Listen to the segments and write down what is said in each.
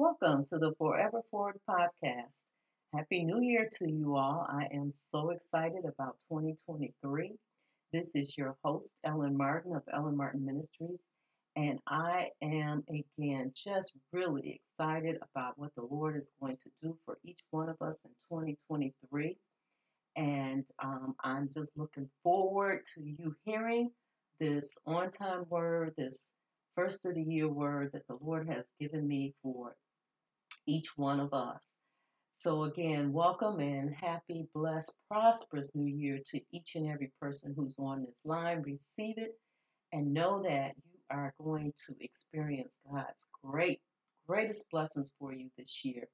Welcome to the Forever Forward podcast. Happy New Year to you all. I am so excited about 2023. This is your host, Ellen Martin of Ellen Martin Ministries, and I am again just really excited about what the Lord is going to do for each one of us in 2023. And um, I'm just looking forward to you hearing this on time word, this first of the year word that the Lord has given me for each one of us. So, again, welcome and happy, blessed, prosperous new year to each and every person who's on this line. Receive it and know that you are going to experience God's great, greatest blessings for you this year.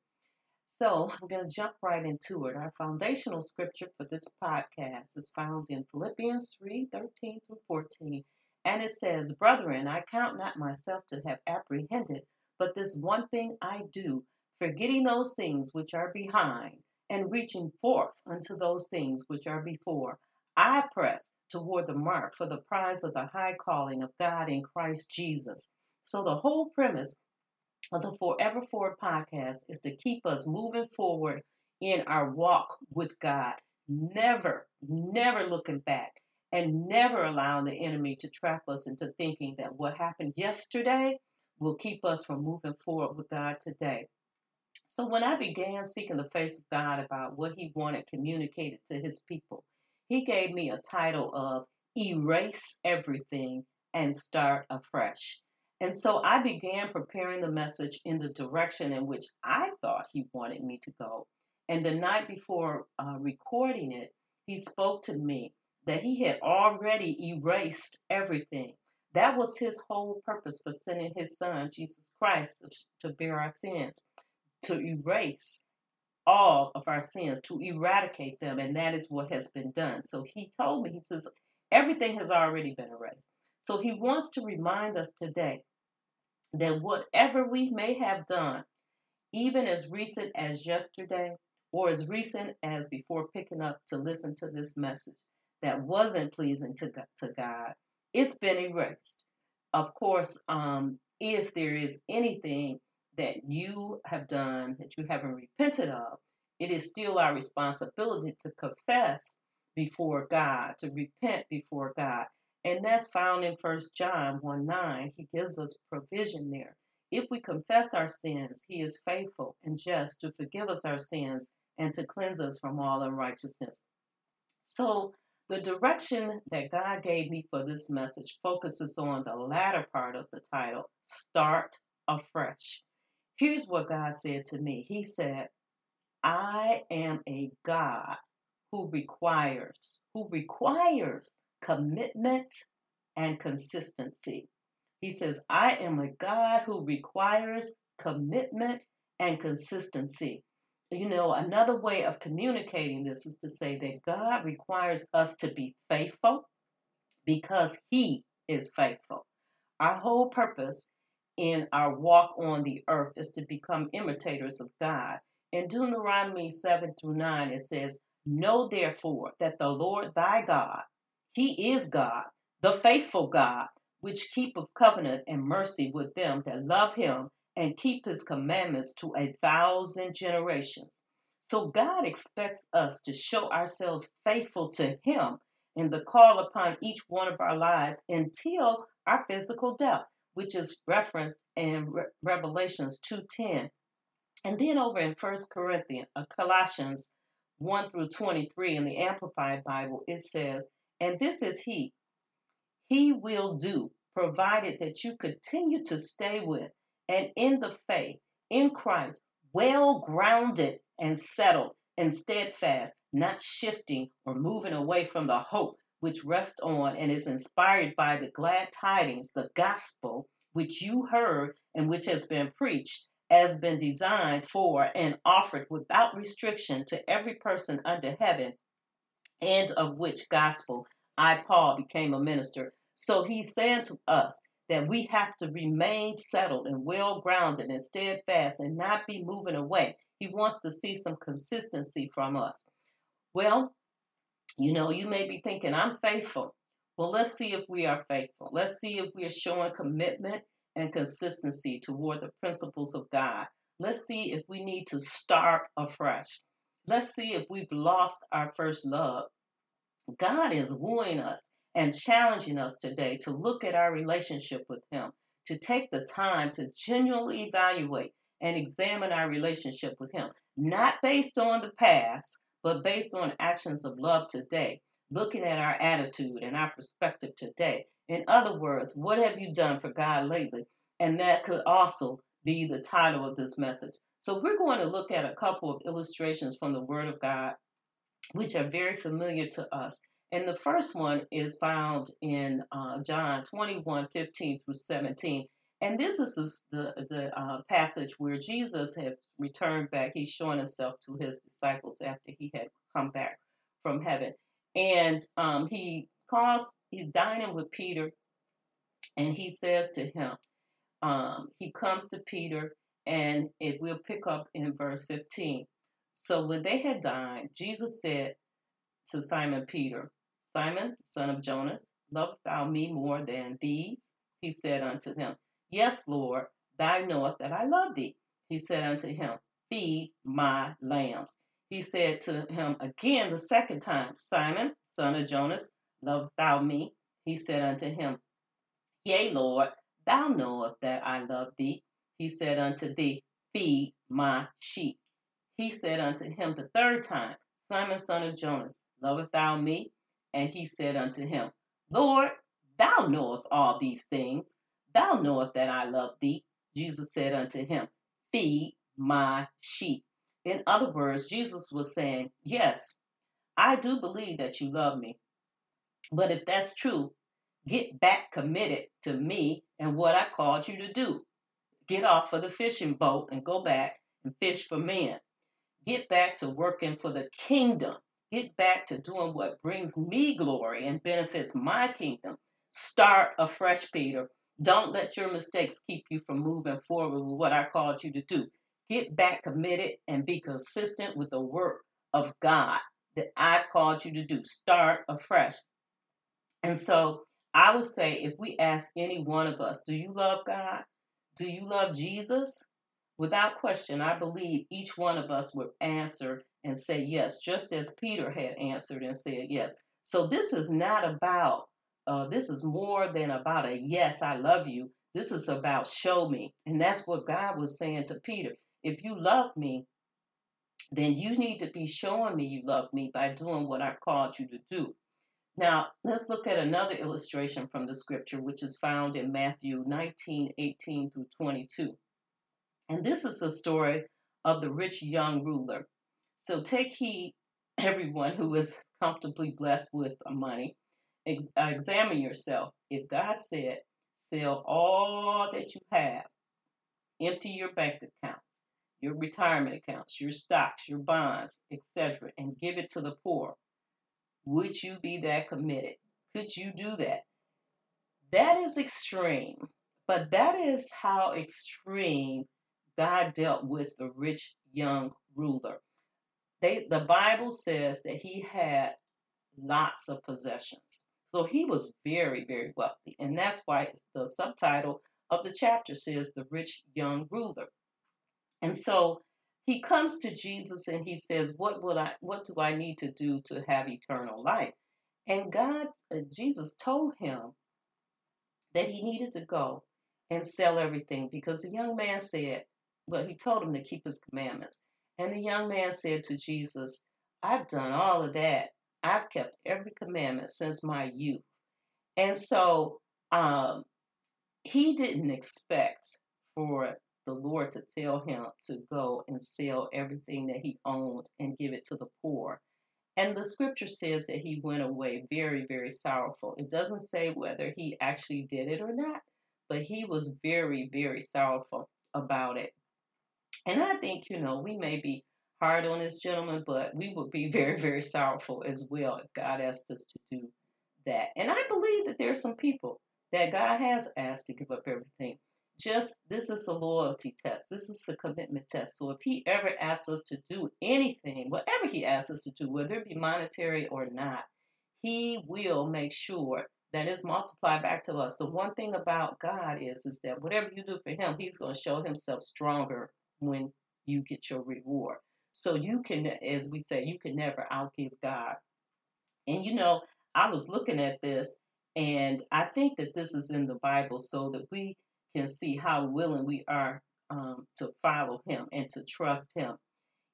So, I'm going to jump right into it. Our foundational scripture for this podcast is found in Philippians 3 13 through 14. And it says, Brethren, I count not myself to have apprehended, but this one thing I do forgetting those things which are behind and reaching forth unto those things which are before. I press toward the mark for the prize of the high calling of God in Christ Jesus. So, the whole premise of the Forever Forward podcast is to keep us moving forward in our walk with God, never, never looking back, and never allowing the enemy to trap us into thinking that what happened yesterday will keep us from moving forward with God today. So when I began seeking the face of God about what He wanted communicated to His people, He gave me a title of Erase Everything and Start Afresh. And so I began preparing the message in the direction in which I thought He wanted me to go. And the night before uh, recording it, He spoke to me that He had already erased everything. That was His whole purpose for sending His Son, Jesus Christ, to bear our sins to erase all of our sins, to eradicate them, and that is what has been done. So he told me, he says, everything has already been erased. So he wants to remind us today that whatever we may have done, even as recent as yesterday or as recent as before picking up to listen to this message that wasn't pleasing to, to God, it's been erased. Of course, um, if there is anything that you have done that you haven't repented of, it is still our responsibility to confess before God, to repent before God. And that's found in First John 1 9. He gives us provision there. If we confess our sins, He is faithful and just to forgive us our sins and to cleanse us from all unrighteousness. So, the direction that God gave me for this message focuses on the latter part of the title Start Afresh. Here's what God said to me He said, I am a God who requires, who requires commitment and consistency. He says, I am a God who requires commitment and consistency. You know, another way of communicating this is to say that God requires us to be faithful because He is faithful. Our whole purpose in our walk on the earth is to become imitators of God. In Deuteronomy 7 through 9, it says, Know therefore that the Lord thy God, he is God, the faithful God, which keepeth covenant and mercy with them that love him and keep his commandments to a thousand generations. So God expects us to show ourselves faithful to him in the call upon each one of our lives until our physical death which is referenced in Re- Revelations 2:10. And then over in 1 Corinthians, uh, Colossians 1 through 23 in the Amplified Bible, it says, And this is He. He will do, provided that you continue to stay with and in the faith, in Christ, well grounded and settled and steadfast, not shifting or moving away from the hope which rests on and is inspired by the glad tidings, the gospel, which you heard and which has been preached, has been designed for and offered without restriction to every person under heaven, and of which gospel I, Paul, became a minister. So he's saying to us that we have to remain settled and well grounded and steadfast and not be moving away. He wants to see some consistency from us. Well, you know, you may be thinking, I'm faithful. Well, let's see if we are faithful. Let's see if we are showing commitment and consistency toward the principles of God. Let's see if we need to start afresh. Let's see if we've lost our first love. God is wooing us and challenging us today to look at our relationship with Him, to take the time to genuinely evaluate and examine our relationship with Him, not based on the past, but based on actions of love today, looking at our attitude and our perspective today. In other words, what have you done for God lately? And that could also be the title of this message. So, we're going to look at a couple of illustrations from the Word of God which are very familiar to us. And the first one is found in uh, John 21 15 through 17. And this is the, the uh, passage where Jesus had returned back. He's showing himself to his disciples after he had come back from heaven. And um, he calls, he's dining with Peter, and he says to him, um, he comes to Peter, and it will pick up in verse 15. So when they had dined, Jesus said to Simon Peter, Simon, son of Jonas, lovest thou me more than these? He said unto him, Yes, Lord, thou knowest that I love thee. He said unto him, Feed my lambs. He said to him again the second time, Simon, son of Jonas, lovest thou me? He said unto him, Yea, Lord, thou knowest that I love thee. He said unto thee, Feed my sheep. He said unto him the third time, Simon, son of Jonas, lovest thou me? And he said unto him, Lord, thou knowest all these things. Thou knowest that I love thee. Jesus said unto him, Feed my sheep. In other words, Jesus was saying, Yes, I do believe that you love me. But if that's true, get back committed to me and what I called you to do. Get off of the fishing boat and go back and fish for men. Get back to working for the kingdom. Get back to doing what brings me glory and benefits my kingdom. Start afresh, Peter. Don't let your mistakes keep you from moving forward with what I called you to do. Get back committed and be consistent with the work of God that I've called you to do. Start afresh. And so I would say if we ask any one of us, do you love God? Do you love Jesus? Without question, I believe each one of us would answer and say yes, just as Peter had answered and said yes. So this is not about, uh, this is more than about a yes, I love you. This is about show me. And that's what God was saying to Peter. If you love me, then you need to be showing me you love me by doing what I called you to do. Now, let's look at another illustration from the scripture, which is found in Matthew 19 18 through 22. And this is the story of the rich young ruler. So take heed, everyone who is comfortably blessed with money. Ex- uh, examine yourself. If God said, sell all that you have, empty your bank accounts, your retirement accounts, your stocks, your bonds, etc., and give it to the poor, would you be that committed? Could you do that? That is extreme, but that is how extreme God dealt with the rich young ruler. They, the Bible says that he had lots of possessions. So he was very, very wealthy. And that's why the subtitle of the chapter says the rich young ruler. And so he comes to Jesus and he says, What would I what do I need to do to have eternal life? And God, uh, Jesus told him that he needed to go and sell everything because the young man said, well, he told him to keep his commandments. And the young man said to Jesus, I've done all of that. I've kept every commandment since my youth. And so um, he didn't expect for the Lord to tell him to go and sell everything that he owned and give it to the poor. And the scripture says that he went away very, very sorrowful. It doesn't say whether he actually did it or not, but he was very, very sorrowful about it. And I think, you know, we may be hard on this gentleman, but we would be very, very sorrowful as well if God asked us to do that. And I believe that there are some people that God has asked to give up everything. Just this is a loyalty test. This is a commitment test. So if He ever asks us to do anything, whatever He asks us to do, whether it be monetary or not, He will make sure that is multiplied back to us. The one thing about God is, is that whatever you do for Him, He's going to show Himself stronger when you get your reward. So you can, as we say, you can never outgive God. And you know, I was looking at this, and I think that this is in the Bible so that we can see how willing we are um, to follow Him and to trust Him.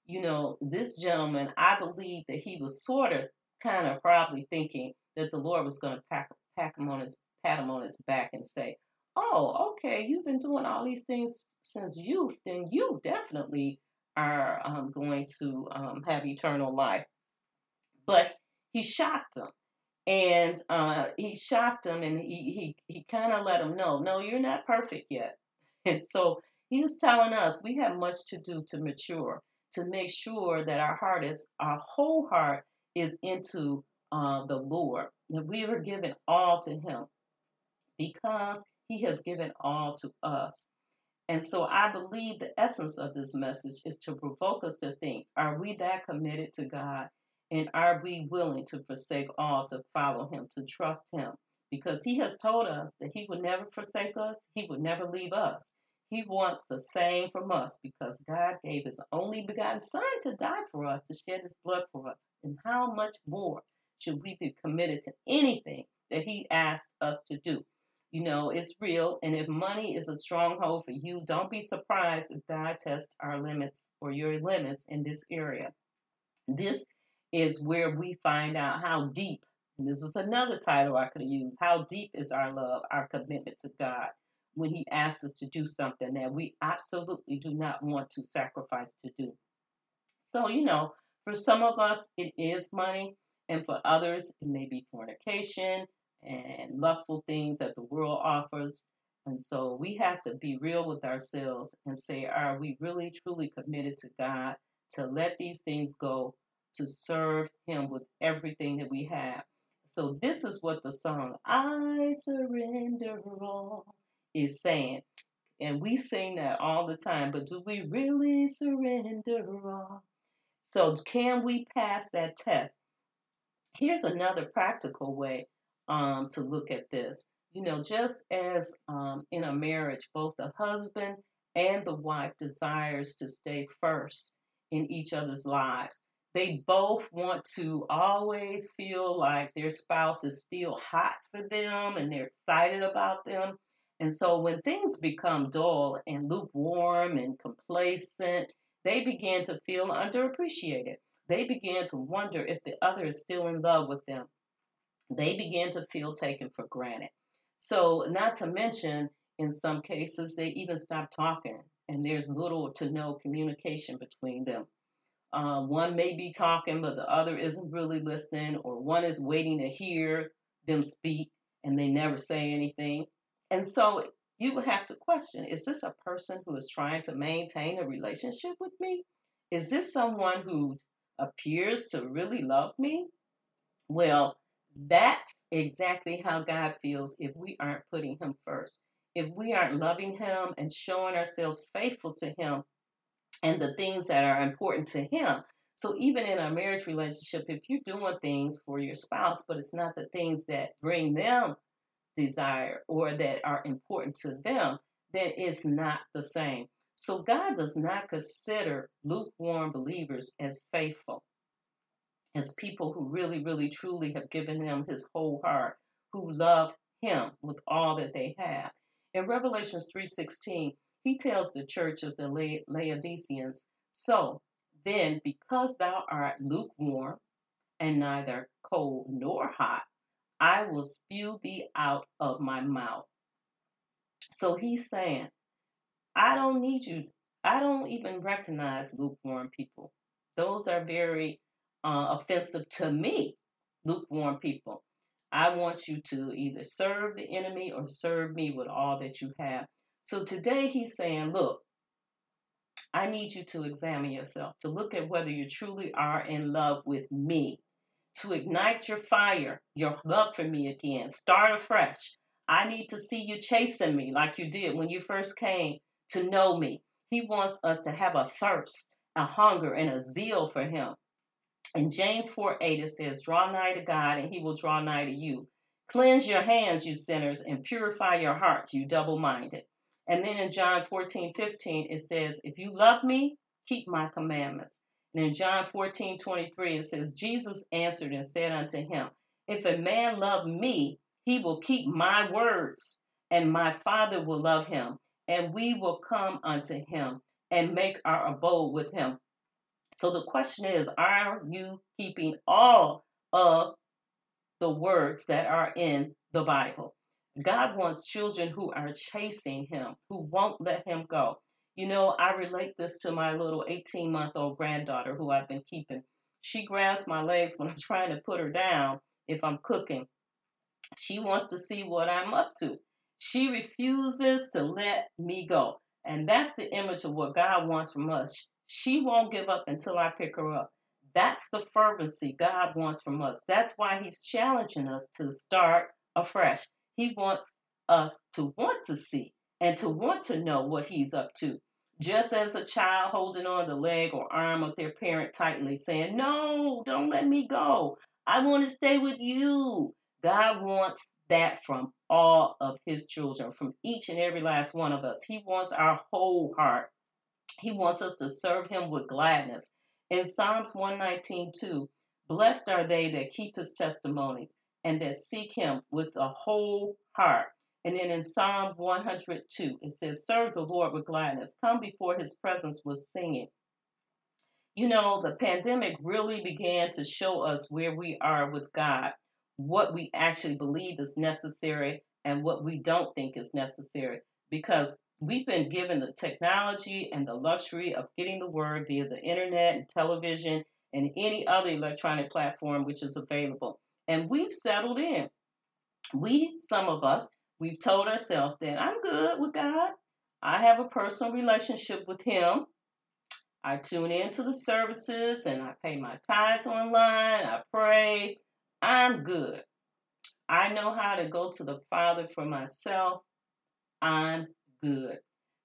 You know, this gentleman, I believe that he was sort of, kind of, probably thinking that the Lord was going to pack, pack him on his, pat him on his back and say, "Oh, okay, you've been doing all these things since youth, then you definitely are um, going to um, have eternal life." But he shocked them and uh, he shocked them and he he, he kind of let them know no you're not perfect yet and so he was telling us we have much to do to mature to make sure that our heart is our whole heart is into uh, the lord that we are given all to him because he has given all to us and so I believe the essence of this message is to provoke us to think are we that committed to God and are we willing to forsake all to follow him, to trust him? Because he has told us that he would never forsake us, he would never leave us. He wants the same from us because God gave his only begotten Son to die for us, to shed his blood for us. And how much more should we be committed to anything that he asked us to do? You know, it's real. And if money is a stronghold for you, don't be surprised if God tests our limits or your limits in this area. This is where we find out how deep, this is another title I could use, how deep is our love, our commitment to God when He asks us to do something that we absolutely do not want to sacrifice to do. So, you know, for some of us, it is money, and for others, it may be fornication and lustful things that the world offers. And so we have to be real with ourselves and say, are we really truly committed to God to let these things go to serve Him with everything that we have. So, this is what the song, I Surrender All, is saying. And we sing that all the time, but do we really surrender all? So, can we pass that test? Here's another practical way um, to look at this. You know, just as um, in a marriage, both the husband and the wife desires to stay first in each other's lives they both want to always feel like their spouse is still hot for them and they're excited about them. And so when things become dull and lukewarm and complacent, they begin to feel underappreciated. They begin to wonder if the other is still in love with them. They begin to feel taken for granted. So, not to mention, in some cases, they even stop talking and there's little to no communication between them. Uh, one may be talking, but the other isn't really listening, or one is waiting to hear them speak and they never say anything. And so you would have to question is this a person who is trying to maintain a relationship with me? Is this someone who appears to really love me? Well, that's exactly how God feels if we aren't putting Him first. If we aren't loving Him and showing ourselves faithful to Him and the things that are important to him. So even in a marriage relationship, if you're doing things for your spouse, but it's not the things that bring them desire or that are important to them, then it's not the same. So God does not consider lukewarm believers as faithful, as people who really, really, truly have given him his whole heart, who love him with all that they have. In Revelations 3:16, he tells the church of the Laodiceans, So then, because thou art lukewarm and neither cold nor hot, I will spew thee out of my mouth. So he's saying, I don't need you. I don't even recognize lukewarm people. Those are very uh, offensive to me, lukewarm people. I want you to either serve the enemy or serve me with all that you have. So today he's saying, look, I need you to examine yourself, to look at whether you truly are in love with me, to ignite your fire, your love for me again, start afresh. I need to see you chasing me like you did when you first came to know me. He wants us to have a thirst, a hunger, and a zeal for him. In James 4 8, it says, Draw nigh to God, and he will draw nigh to you. Cleanse your hands, you sinners, and purify your hearts, you double minded. And then in John 14, 15, it says, If you love me, keep my commandments. And in John 14, 23, it says, Jesus answered and said unto him, If a man love me, he will keep my words, and my Father will love him, and we will come unto him and make our abode with him. So the question is, are you keeping all of the words that are in the Bible? God wants children who are chasing him, who won't let him go. You know, I relate this to my little 18 month old granddaughter who I've been keeping. She grabs my legs when I'm trying to put her down if I'm cooking. She wants to see what I'm up to. She refuses to let me go. And that's the image of what God wants from us. She won't give up until I pick her up. That's the fervency God wants from us. That's why He's challenging us to start afresh. He wants us to want to see and to want to know what He's up to. Just as a child holding on the leg or arm of their parent tightly, saying, No, don't let me go. I want to stay with you. God wants that from all of His children, from each and every last one of us. He wants our whole heart. He wants us to serve Him with gladness. In Psalms 119, 2, blessed are they that keep His testimonies and that seek Him with a whole heart. And then in Psalm 102, it says, Serve the Lord with gladness, come before His presence with singing. You know, the pandemic really began to show us where we are with God what we actually believe is necessary and what we don't think is necessary because we've been given the technology and the luxury of getting the word via the internet and television and any other electronic platform which is available. And we've settled in. We, some of us, we've told ourselves that I'm good with God. I have a personal relationship with Him. I tune into the services and I pay my tithes online. I pray. I'm good. I know how to go to the Father for myself. I'm good.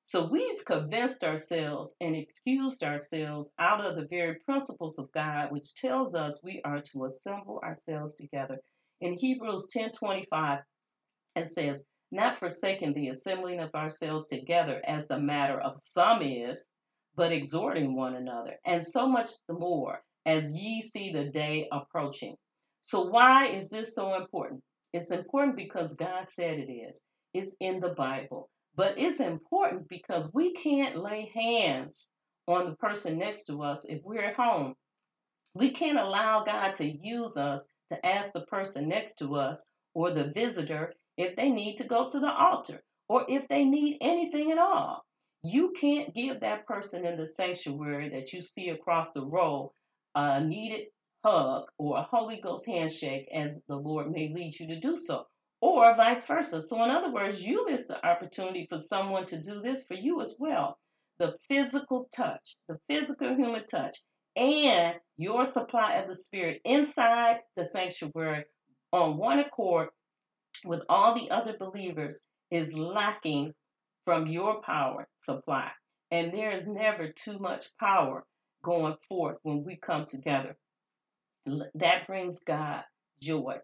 So we've convinced ourselves and excused ourselves out of the very principles of God, which tells us we are to assemble ourselves together. In Hebrews 10:25, it says, "Not forsaking the assembling of ourselves together, as the matter of some is, but exhorting one another, and so much the more as ye see the day approaching." So, why is this so important? It's important because God said it is. It's in the Bible. But it's important because we can't lay hands on the person next to us if we're at home. We can't allow God to use us to ask the person next to us or the visitor if they need to go to the altar or if they need anything at all. You can't give that person in the sanctuary that you see across the road a needed hug or a Holy Ghost handshake as the Lord may lead you to do so, or vice versa. So, in other words, you miss the opportunity for someone to do this for you as well. The physical touch, the physical human touch, and your supply of the Spirit inside the sanctuary on one accord with all the other believers is lacking from your power supply. And there is never too much power going forth when we come together. That brings God joy.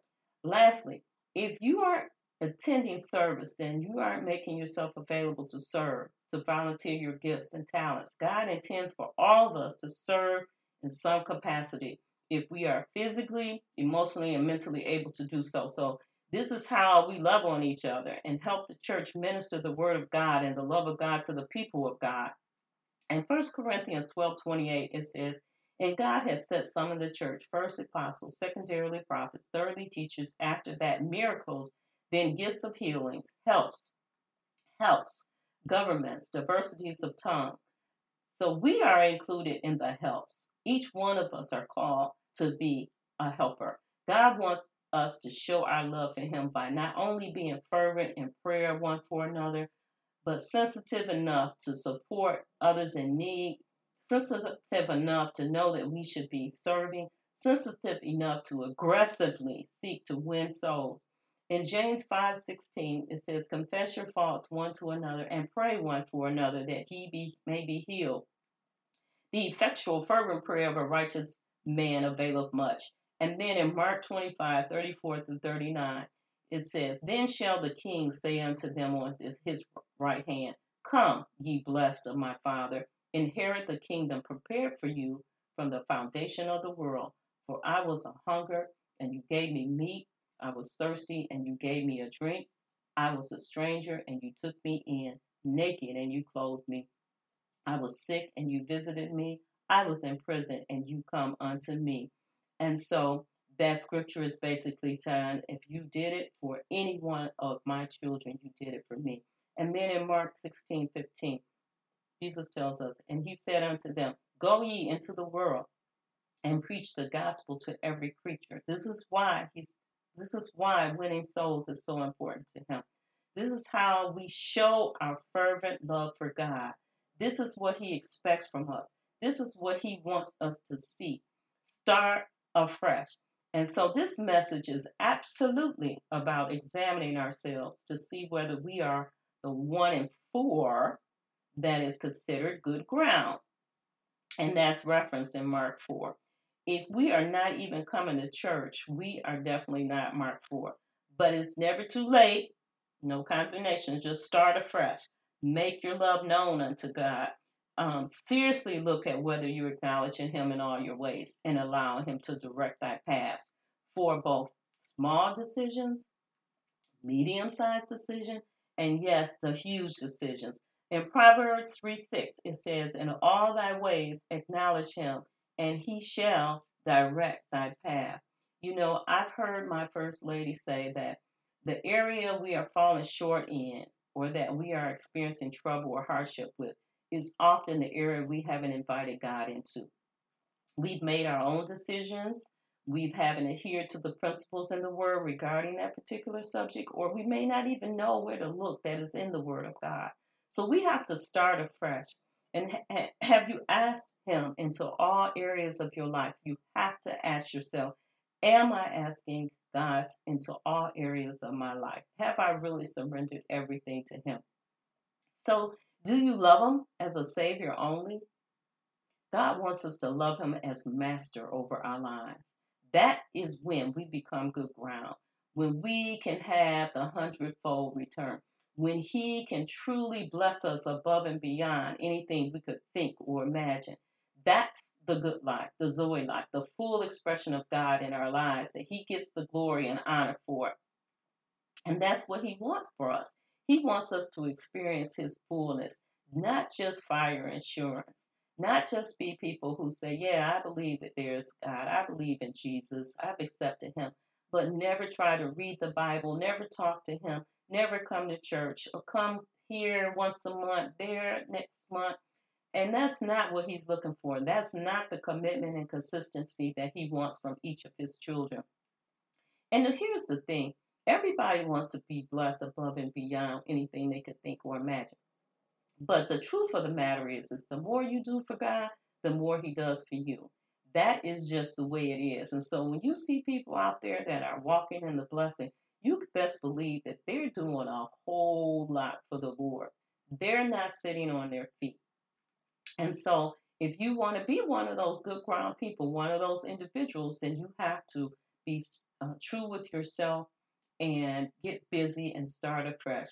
Lastly, if you aren't attending service, then you aren't making yourself available to serve, to volunteer your gifts and talents. God intends for all of us to serve in some capacity if we are physically, emotionally, and mentally able to do so. So, this is how we love on each other and help the church minister the word of God and the love of God to the people of God. In 1 Corinthians 12 28, it says, and God has set some in the church first apostles, secondarily prophets, thirdly teachers, after that miracles, then gifts of healings, helps, helps, governments, diversities of tongue. So we are included in the helps. Each one of us are called to be a helper. God wants us to show our love for Him by not only being fervent in prayer one for another, but sensitive enough to support others in need sensitive enough to know that we should be serving, sensitive enough to aggressively seek to win souls. In James 5:16 it says, "Confess your faults one to another and pray one for another that he be, may be healed." The effectual fervent prayer of a righteous man availeth much. And then in Mark 25, 34 through 39, it says, Then shall the king say unto them on his right hand, Come, ye blessed of my Father, inherit the kingdom prepared for you from the foundation of the world. For I was a hunger, and you gave me meat. I was thirsty, and you gave me a drink. I was a stranger, and you took me in, naked, and you clothed me. I was sick, and you visited me. I was in prison, and you come unto me. And so that scripture is basically telling if you did it for any one of my children, you did it for me. And then in Mark 16 15, Jesus tells us, And he said unto them, Go ye into the world and preach the gospel to every creature. This is why he's this is why winning souls is so important to him. This is how we show our fervent love for God. This is what he expects from us. This is what he wants us to see. Start afresh. And so this message is absolutely about examining ourselves to see whether we are the one in four that is considered good ground. And that's referenced in Mark 4. If we are not even coming to church, we are definitely not Mark 4. But it's never too late. No condemnation. Just start afresh. Make your love known unto God. Um, seriously look at whether you're acknowledging Him in all your ways and allowing Him to direct thy paths for both small decisions, medium sized decisions, and yes, the huge decisions. In Proverbs 3 6, it says, In all thy ways acknowledge him, and he shall direct thy path. You know, I've heard my first lady say that the area we are falling short in, or that we are experiencing trouble or hardship with, is often the area we haven't invited God into. We've made our own decisions we haven't adhered to the principles in the Word regarding that particular subject, or we may not even know where to look that is in the Word of God. So we have to start afresh. And ha- have you asked Him into all areas of your life? You have to ask yourself, Am I asking God into all areas of my life? Have I really surrendered everything to Him? So, do you love Him as a Savior only? God wants us to love Him as Master over our lives. That is when we become good ground, when we can have the hundredfold return, when He can truly bless us above and beyond anything we could think or imagine. That's the good life, the Zoe life, the full expression of God in our lives that He gets the glory and honor for. And that's what He wants for us. He wants us to experience His fullness, not just fire insurance. Not just be people who say, Yeah, I believe that there's God. I believe in Jesus. I've accepted him. But never try to read the Bible, never talk to him, never come to church, or come here once a month, there next month. And that's not what he's looking for. That's not the commitment and consistency that he wants from each of his children. And here's the thing everybody wants to be blessed above and beyond anything they could think or imagine. But the truth of the matter is, is the more you do for God, the more He does for you. That is just the way it is. And so when you see people out there that are walking in the blessing, you can best believe that they're doing a whole lot for the Lord. They're not sitting on their feet. And so if you want to be one of those good ground people, one of those individuals, then you have to be uh, true with yourself and get busy and start afresh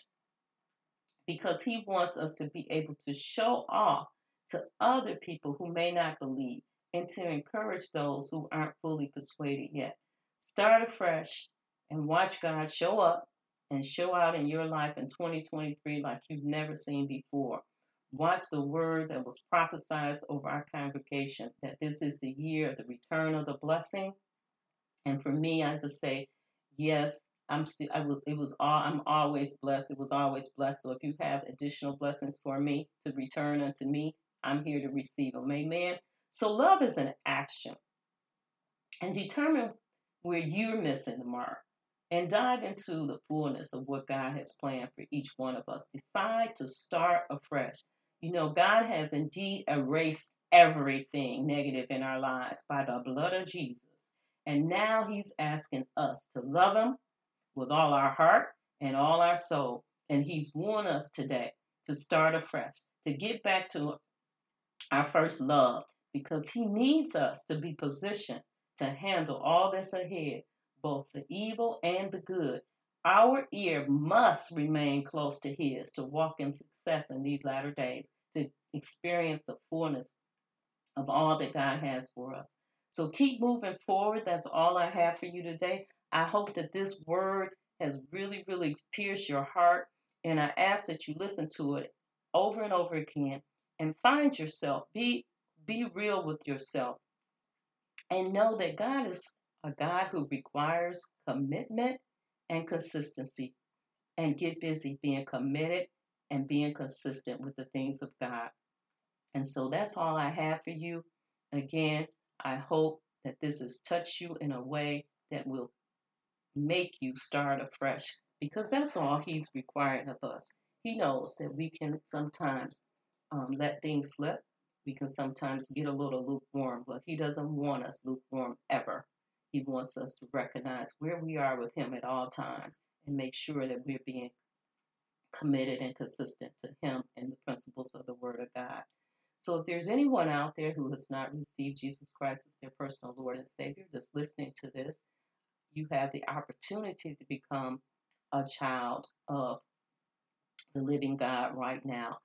because he wants us to be able to show off to other people who may not believe and to encourage those who aren't fully persuaded yet. Start afresh and watch God show up and show out in your life in 2023 like you've never seen before. Watch the word that was prophesied over our congregation that this is the year of the return of the blessing. And for me, I just say, yes, I'm still, I it was all, I'm always blessed. It was always blessed. So if you have additional blessings for me to return unto me, I'm here to receive them. Amen. So love is an action and determine where you're missing the mark and dive into the fullness of what God has planned for each one of us. Decide to start afresh. You know, God has indeed erased everything negative in our lives by the blood of Jesus. And now he's asking us to love him with all our heart and all our soul. And He's warned us today to start afresh, to get back to our first love, because He needs us to be positioned to handle all that's ahead, both the evil and the good. Our ear must remain close to His to walk in success in these latter days to experience the fullness of all that God has for us. So keep moving forward. That's all I have for you today. I hope that this word has really, really pierced your heart. And I ask that you listen to it over and over again and find yourself. Be be real with yourself. And know that God is a God who requires commitment and consistency. And get busy being committed and being consistent with the things of God. And so that's all I have for you. Again, I hope that this has touched you in a way that will make you start afresh because that's all He's requiring of us. He knows that we can sometimes um, let things slip. We can sometimes get a little lukewarm, but He doesn't want us lukewarm ever. He wants us to recognize where we are with Him at all times and make sure that we're being committed and consistent to Him and the principles of the Word of God. So if there's anyone out there who has not received Jesus Christ as their personal Lord and Savior that's listening to this, you have the opportunity to become a child of the living God right now.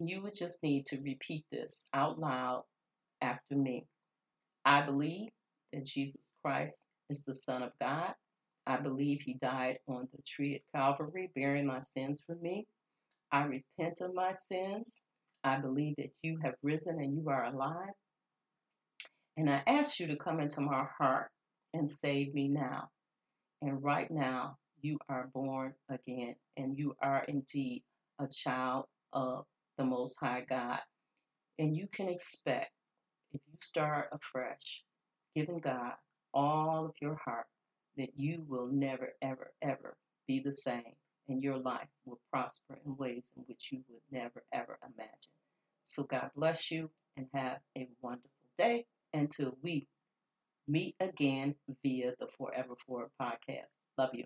You would just need to repeat this out loud after me. I believe that Jesus Christ is the Son of God. I believe he died on the tree at Calvary, bearing my sins for me. I repent of my sins. I believe that you have risen and you are alive. And I ask you to come into my heart and save me now. And right now, you are born again, and you are indeed a child of the Most High God. And you can expect, if you start afresh, giving God all of your heart, that you will never, ever, ever be the same and your life will prosper in ways in which you would never, ever imagine. So God bless you and have a wonderful day until we meet again via the Forever Forward podcast. Love you.